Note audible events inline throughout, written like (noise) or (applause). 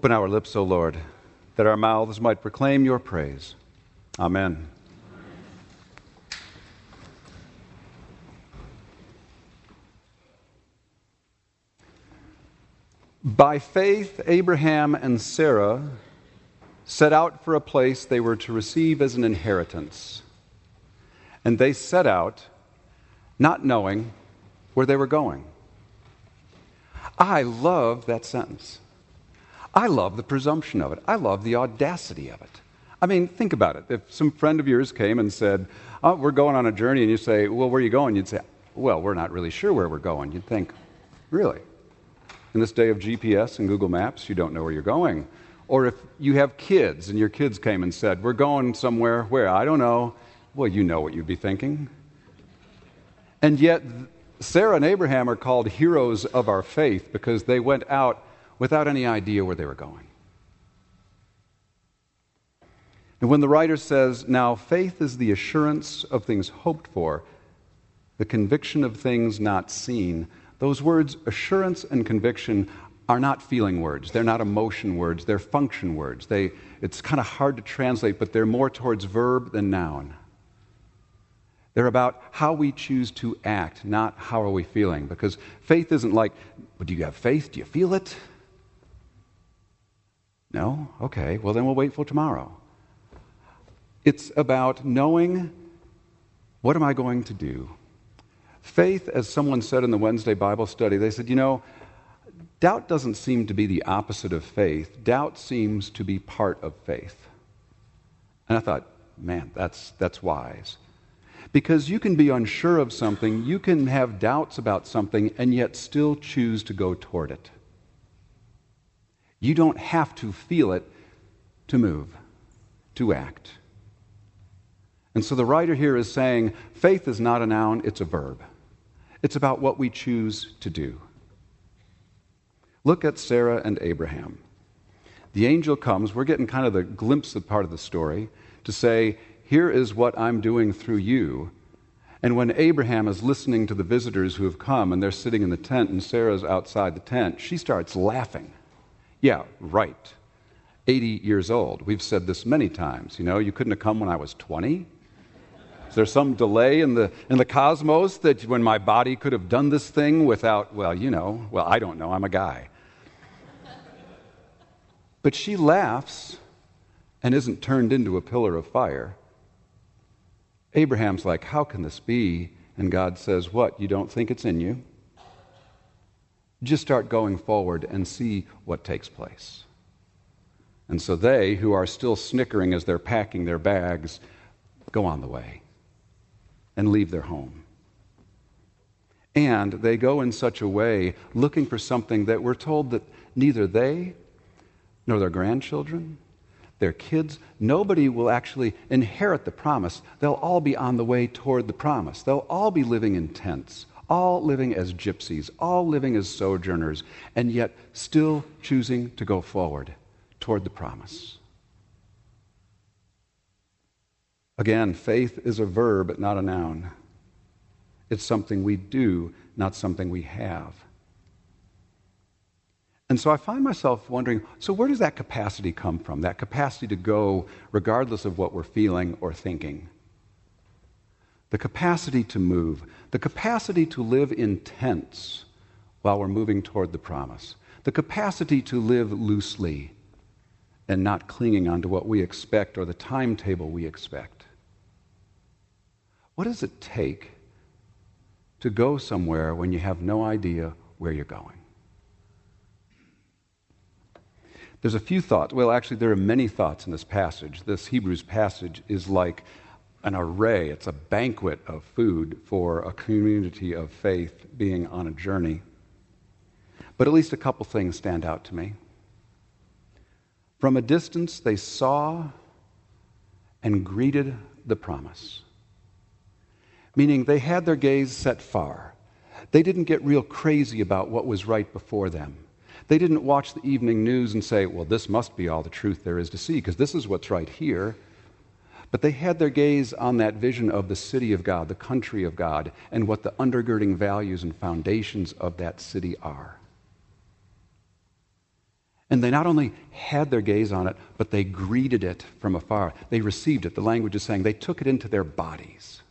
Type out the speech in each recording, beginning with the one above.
Open our lips, O Lord, that our mouths might proclaim your praise. Amen. By faith, Abraham and Sarah set out for a place they were to receive as an inheritance. And they set out not knowing where they were going. I love that sentence. I love the presumption of it. I love the audacity of it. I mean, think about it. If some friend of yours came and said, oh, We're going on a journey, and you say, Well, where are you going? You'd say, Well, we're not really sure where we're going. You'd think, Really? In this day of GPS and Google Maps, you don't know where you're going. Or if you have kids and your kids came and said, We're going somewhere, where? I don't know. Well, you know what you'd be thinking. And yet, Sarah and Abraham are called heroes of our faith because they went out without any idea where they were going. And when the writer says, Now faith is the assurance of things hoped for, the conviction of things not seen, those words, assurance and conviction, are not feeling words. They're not emotion words. They're function words. They, it's kind of hard to translate, but they're more towards verb than noun. They're about how we choose to act, not how are we feeling. Because faith isn't like, well, do you have faith? Do you feel it? No? Okay, well, then we'll wait for tomorrow. It's about knowing what am I going to do? Faith, as someone said in the Wednesday Bible study, they said, you know, doubt doesn't seem to be the opposite of faith. Doubt seems to be part of faith. And I thought, man, that's, that's wise. Because you can be unsure of something, you can have doubts about something, and yet still choose to go toward it. You don't have to feel it to move, to act. And so the writer here is saying faith is not a noun, it's a verb. It's about what we choose to do. Look at Sarah and Abraham. The angel comes, we're getting kind of the glimpse of part of the story, to say, Here is what I'm doing through you. And when Abraham is listening to the visitors who have come and they're sitting in the tent and Sarah's outside the tent, she starts laughing. Yeah, right. 80 years old. We've said this many times. You know, you couldn't have come when I was 20. Is there some delay in the, in the cosmos that when my body could have done this thing without, well, you know, well, I don't know, I'm a guy. But she laughs and isn't turned into a pillar of fire. Abraham's like, How can this be? And God says, What? You don't think it's in you? Just start going forward and see what takes place. And so they, who are still snickering as they're packing their bags, go on the way and leave their home. And they go in such a way looking for something that we're told that neither they nor their grandchildren, their kids, nobody will actually inherit the promise. They'll all be on the way toward the promise. They'll all be living in tents, all living as gypsies, all living as sojourners, and yet still choosing to go forward toward the promise. Again, faith is a verb, not a noun. It's something we do, not something we have. And so I find myself wondering so, where does that capacity come from? That capacity to go regardless of what we're feeling or thinking? The capacity to move, the capacity to live in tents while we're moving toward the promise, the capacity to live loosely and not clinging onto what we expect or the timetable we expect. What does it take to go somewhere when you have no idea where you're going? There's a few thoughts. Well, actually, there are many thoughts in this passage. This Hebrews passage is like an array, it's a banquet of food for a community of faith being on a journey. But at least a couple things stand out to me. From a distance, they saw and greeted the promise meaning they had their gaze set far. They didn't get real crazy about what was right before them. They didn't watch the evening news and say, well, this must be all the truth there is to see, because this is what's right here. But they had their gaze on that vision of the city of God, the country of God, and what the undergirding values and foundations of that city are. And they not only had their gaze on it, but they greeted it from afar. They received it. The language is saying they took it into their bodies.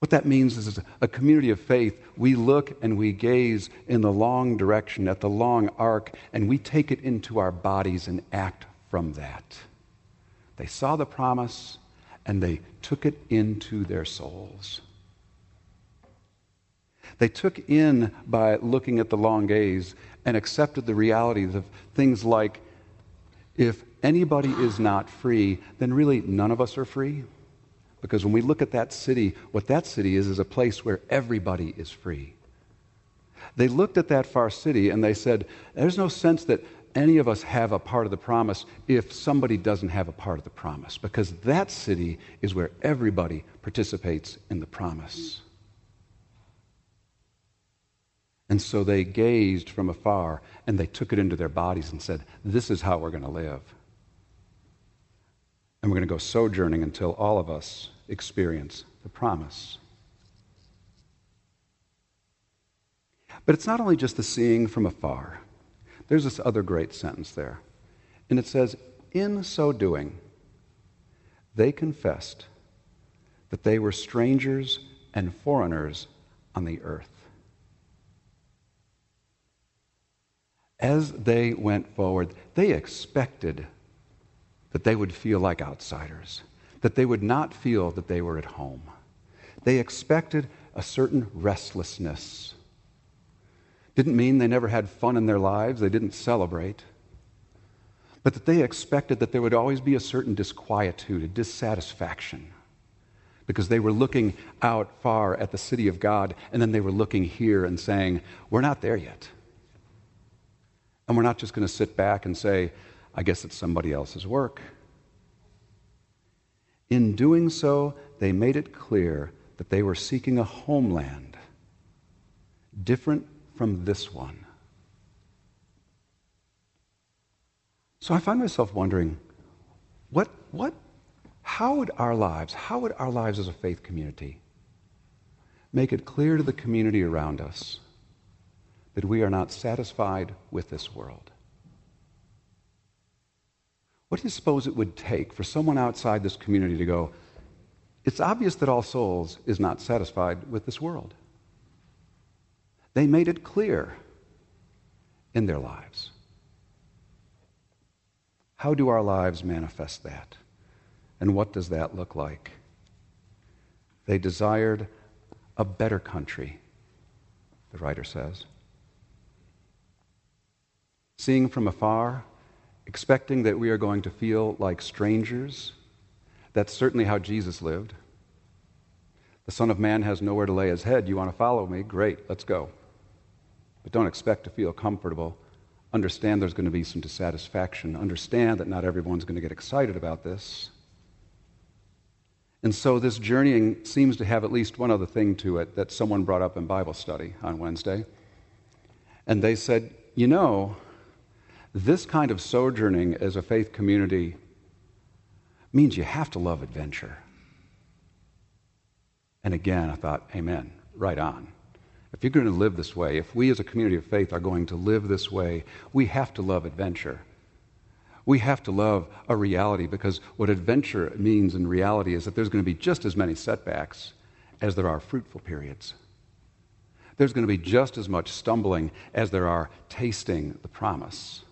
What that means is, a community of faith, we look and we gaze in the long direction, at the long arc, and we take it into our bodies and act from that. They saw the promise and they took it into their souls. They took in by looking at the long gaze and accepted the realities of things like if anybody is not free, then really none of us are free. Because when we look at that city, what that city is is a place where everybody is free. They looked at that far city and they said, There's no sense that any of us have a part of the promise if somebody doesn't have a part of the promise, because that city is where everybody participates in the promise. And so they gazed from afar and they took it into their bodies and said, This is how we're going to live. And we're going to go sojourning until all of us experience the promise. But it's not only just the seeing from afar, there's this other great sentence there. And it says, In so doing, they confessed that they were strangers and foreigners on the earth. As they went forward, they expected that they would feel like outsiders, that they would not feel that they were at home. They expected a certain restlessness. Didn't mean they never had fun in their lives, they didn't celebrate, but that they expected that there would always be a certain disquietude, a dissatisfaction, because they were looking out far at the city of God, and then they were looking here and saying, We're not there yet. And we're not just going to sit back and say, I guess it's somebody else's work. In doing so, they made it clear that they were seeking a homeland different from this one. So I find myself wondering what, what, how would our lives, how would our lives as a faith community make it clear to the community around us that we are not satisfied with this world. What do you suppose it would take for someone outside this community to go, it's obvious that All Souls is not satisfied with this world? They made it clear in their lives. How do our lives manifest that? And what does that look like? They desired a better country, the writer says seeing from afar, expecting that we are going to feel like strangers. That's certainly how Jesus lived. The Son of Man has nowhere to lay his head. You want to follow me? Great, let's go. But don't expect to feel comfortable. Understand there's going to be some dissatisfaction. Understand that not everyone's going to get excited about this. And so this journeying seems to have at least one other thing to it that someone brought up in Bible study on Wednesday. And they said, you know, this kind of sojourning as a faith community means you have to love adventure. And again, I thought, amen, right on. If you're going to live this way, if we as a community of faith are going to live this way, we have to love adventure. We have to love a reality because what adventure means in reality is that there's going to be just as many setbacks as there are fruitful periods. There's going to be just as much stumbling as there are tasting the promise.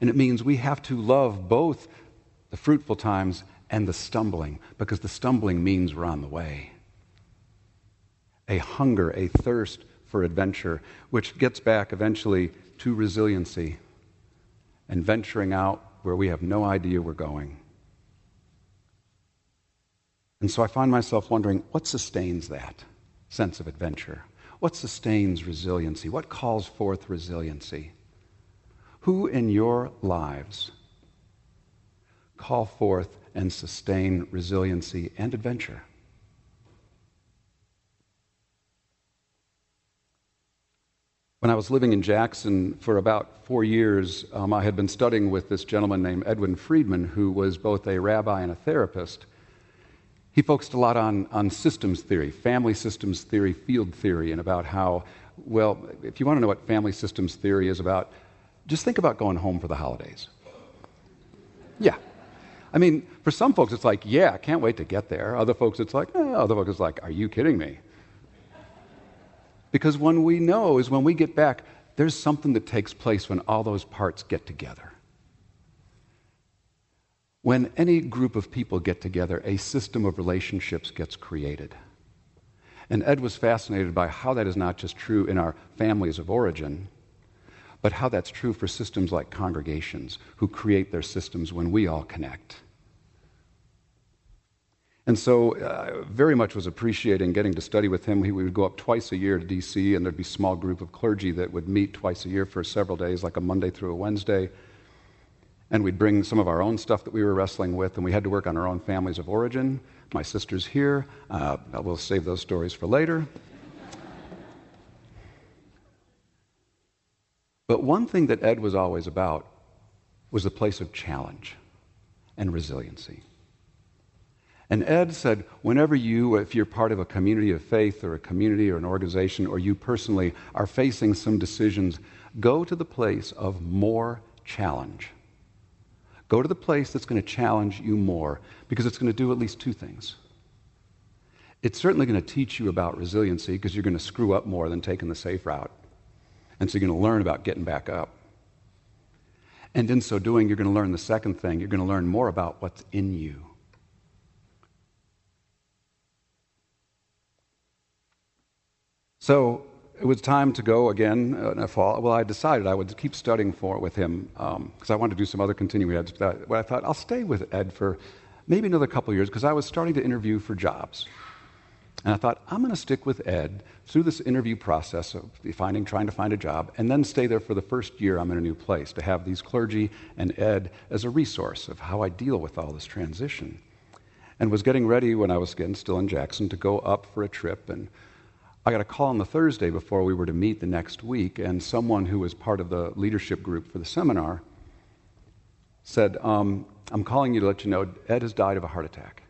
And it means we have to love both the fruitful times and the stumbling, because the stumbling means we're on the way. A hunger, a thirst for adventure, which gets back eventually to resiliency and venturing out where we have no idea we're going. And so I find myself wondering what sustains that sense of adventure? What sustains resiliency? What calls forth resiliency? Who in your lives call forth and sustain resiliency and adventure? When I was living in Jackson for about four years, um, I had been studying with this gentleman named Edwin Friedman, who was both a rabbi and a therapist. He focused a lot on, on systems theory, family systems theory, field theory, and about how, well, if you want to know what family systems theory is about, just think about going home for the holidays. Yeah. I mean, for some folks, it's like, yeah, I can't wait to get there. Other folks, it's like, eh. other folks, it's like, are you kidding me? Because when we know is when we get back, there's something that takes place when all those parts get together. When any group of people get together, a system of relationships gets created. And Ed was fascinated by how that is not just true in our families of origin, but how that's true for systems like congregations who create their systems when we all connect. And so, uh, very much was appreciating getting to study with him. We would go up twice a year to D.C., and there'd be a small group of clergy that would meet twice a year for several days, like a Monday through a Wednesday. And we'd bring some of our own stuff that we were wrestling with, and we had to work on our own families of origin. My sister's here. Uh, we'll save those stories for later. But one thing that Ed was always about was the place of challenge and resiliency. And Ed said, whenever you, if you're part of a community of faith or a community or an organization, or you personally are facing some decisions, go to the place of more challenge. Go to the place that's going to challenge you more because it's going to do at least two things. It's certainly going to teach you about resiliency because you're going to screw up more than taking the safe route. And so you're going to learn about getting back up. And in so doing, you're going to learn the second thing. You're going to learn more about what's in you. So it was time to go again in the fall. Well, I decided I would keep studying for it with him because um, I wanted to do some other continuing ed. But I thought I'll stay with Ed for maybe another couple years because I was starting to interview for jobs. And I thought, I'm going to stick with Ed through this interview process of finding, trying to find a job, and then stay there for the first year I'm in a new place to have these clergy and Ed as a resource of how I deal with all this transition. And was getting ready when I was getting still in Jackson to go up for a trip. And I got a call on the Thursday before we were to meet the next week, and someone who was part of the leadership group for the seminar said, um, I'm calling you to let you know Ed has died of a heart attack.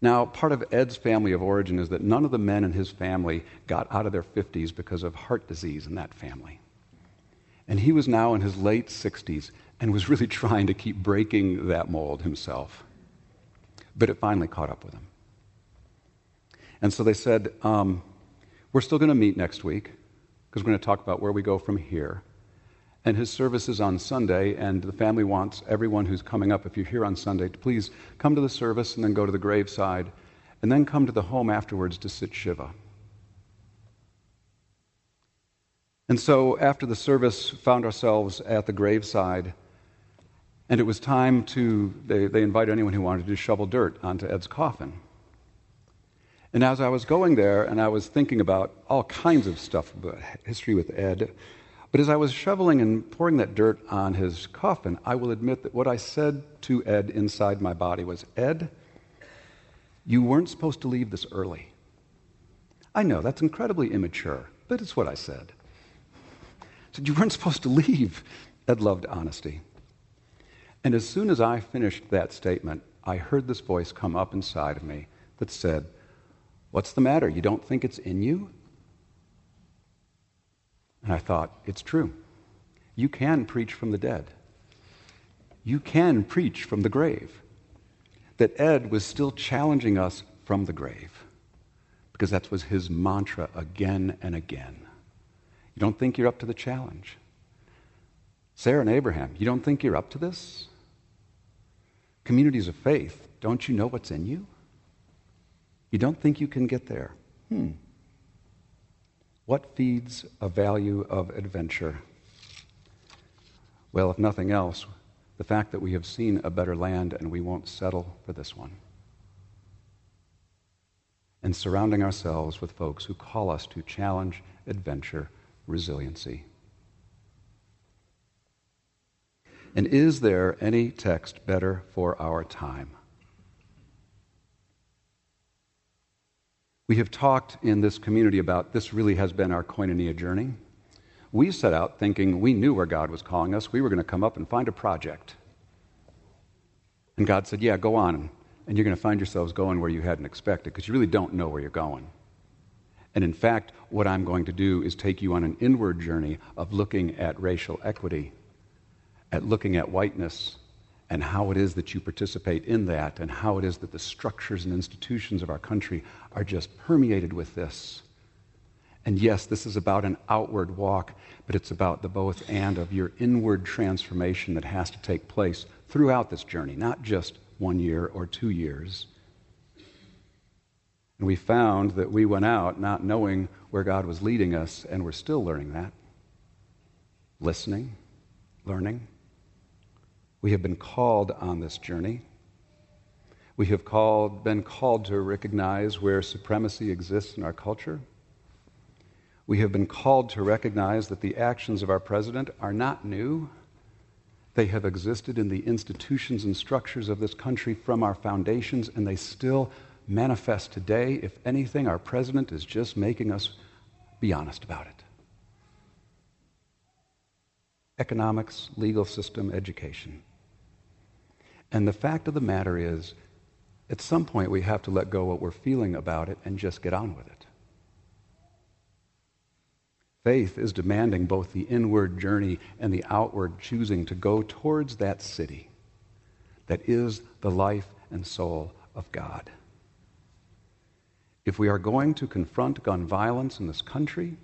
Now, part of Ed's family of origin is that none of the men in his family got out of their 50s because of heart disease in that family. And he was now in his late 60s and was really (laughs) trying to keep breaking that mold himself. But it finally caught up with him. And so they said, um, We're still going to meet next week because we're going to talk about where we go from here. And his service is on Sunday, and the family wants everyone who's coming up, if you're here on Sunday, to please come to the service and then go to the graveside, and then come to the home afterwards to sit Shiva. And so after the service, found ourselves at the graveside, and it was time to, they, they invited anyone who wanted to shovel dirt onto Ed's coffin. And as I was going there and I was thinking about all kinds of stuff about history with Ed, but as I was shoveling and pouring that dirt on his coffin, I will admit that what I said to Ed inside my body was Ed, you weren't supposed to leave this early. I know, that's incredibly immature, but it's what I said. I said, You weren't supposed to leave. Ed loved honesty. And as soon as I finished that statement, I heard this voice come up inside of me that said, What's the matter? You don't think it's in you? And I thought, it's true. You can preach from the dead. You can preach from the grave. That Ed was still challenging us from the grave because that was his mantra again and again. You don't think you're up to the challenge. Sarah and Abraham, you don't think you're up to this? Communities of faith, don't you know what's in you? You don't think you can get there? Hmm. What feeds a value of adventure? Well, if nothing else, the fact that we have seen a better land and we won't settle for this one. And surrounding ourselves with folks who call us to challenge, adventure, resiliency. And is there any text better for our time? We have talked in this community about this really has been our koinonia journey. We set out thinking we knew where God was calling us. We were going to come up and find a project. And God said, Yeah, go on. and you're going to find yourselves going where you hadn't expected because you really don't know where you're going. And in fact, what I'm going to do is take you on an inward journey of looking at racial equity, at looking at whiteness, and how it is that you participate in that, and how it is that the structures and institutions of our country are just permeated with this. And yes, this is about an outward walk, but it's about the both and of your inward transformation that has to take place throughout this journey, not just one year or two years. And we found that we went out not knowing where God was leading us, and we're still learning that. Listening, learning. We have been called on this journey. We have called, been called to recognize where supremacy exists in our culture. We have been called to recognize that the actions of our president are not new. They have existed in the institutions and structures of this country from our foundations, and they still manifest today. If anything, our president is just making us be honest about it. Economics, legal system, education. And the fact of the matter is, at some point, we have to let go what we're feeling about it and just get on with it. Faith is demanding both the inward journey and the outward choosing to go towards that city that is the life and soul of God. If we are going to confront gun violence in this country,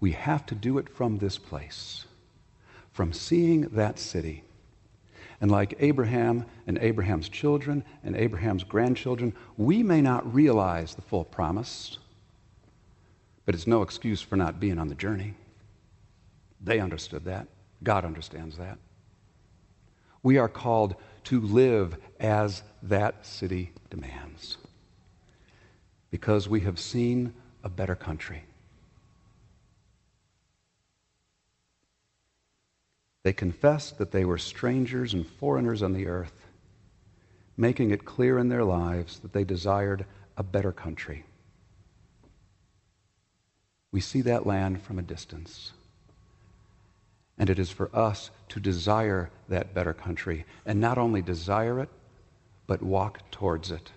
we have to do it from this place, from seeing that city. And like Abraham and Abraham's children and Abraham's grandchildren, we may not realize the full promise, but it's no excuse for not being on the journey. They understood that. God understands that. We are called to live as that city demands because we have seen a better country. They confessed that they were strangers and foreigners on the earth, making it clear in their lives that they desired a better country. We see that land from a distance. And it is for us to desire that better country, and not only desire it, but walk towards it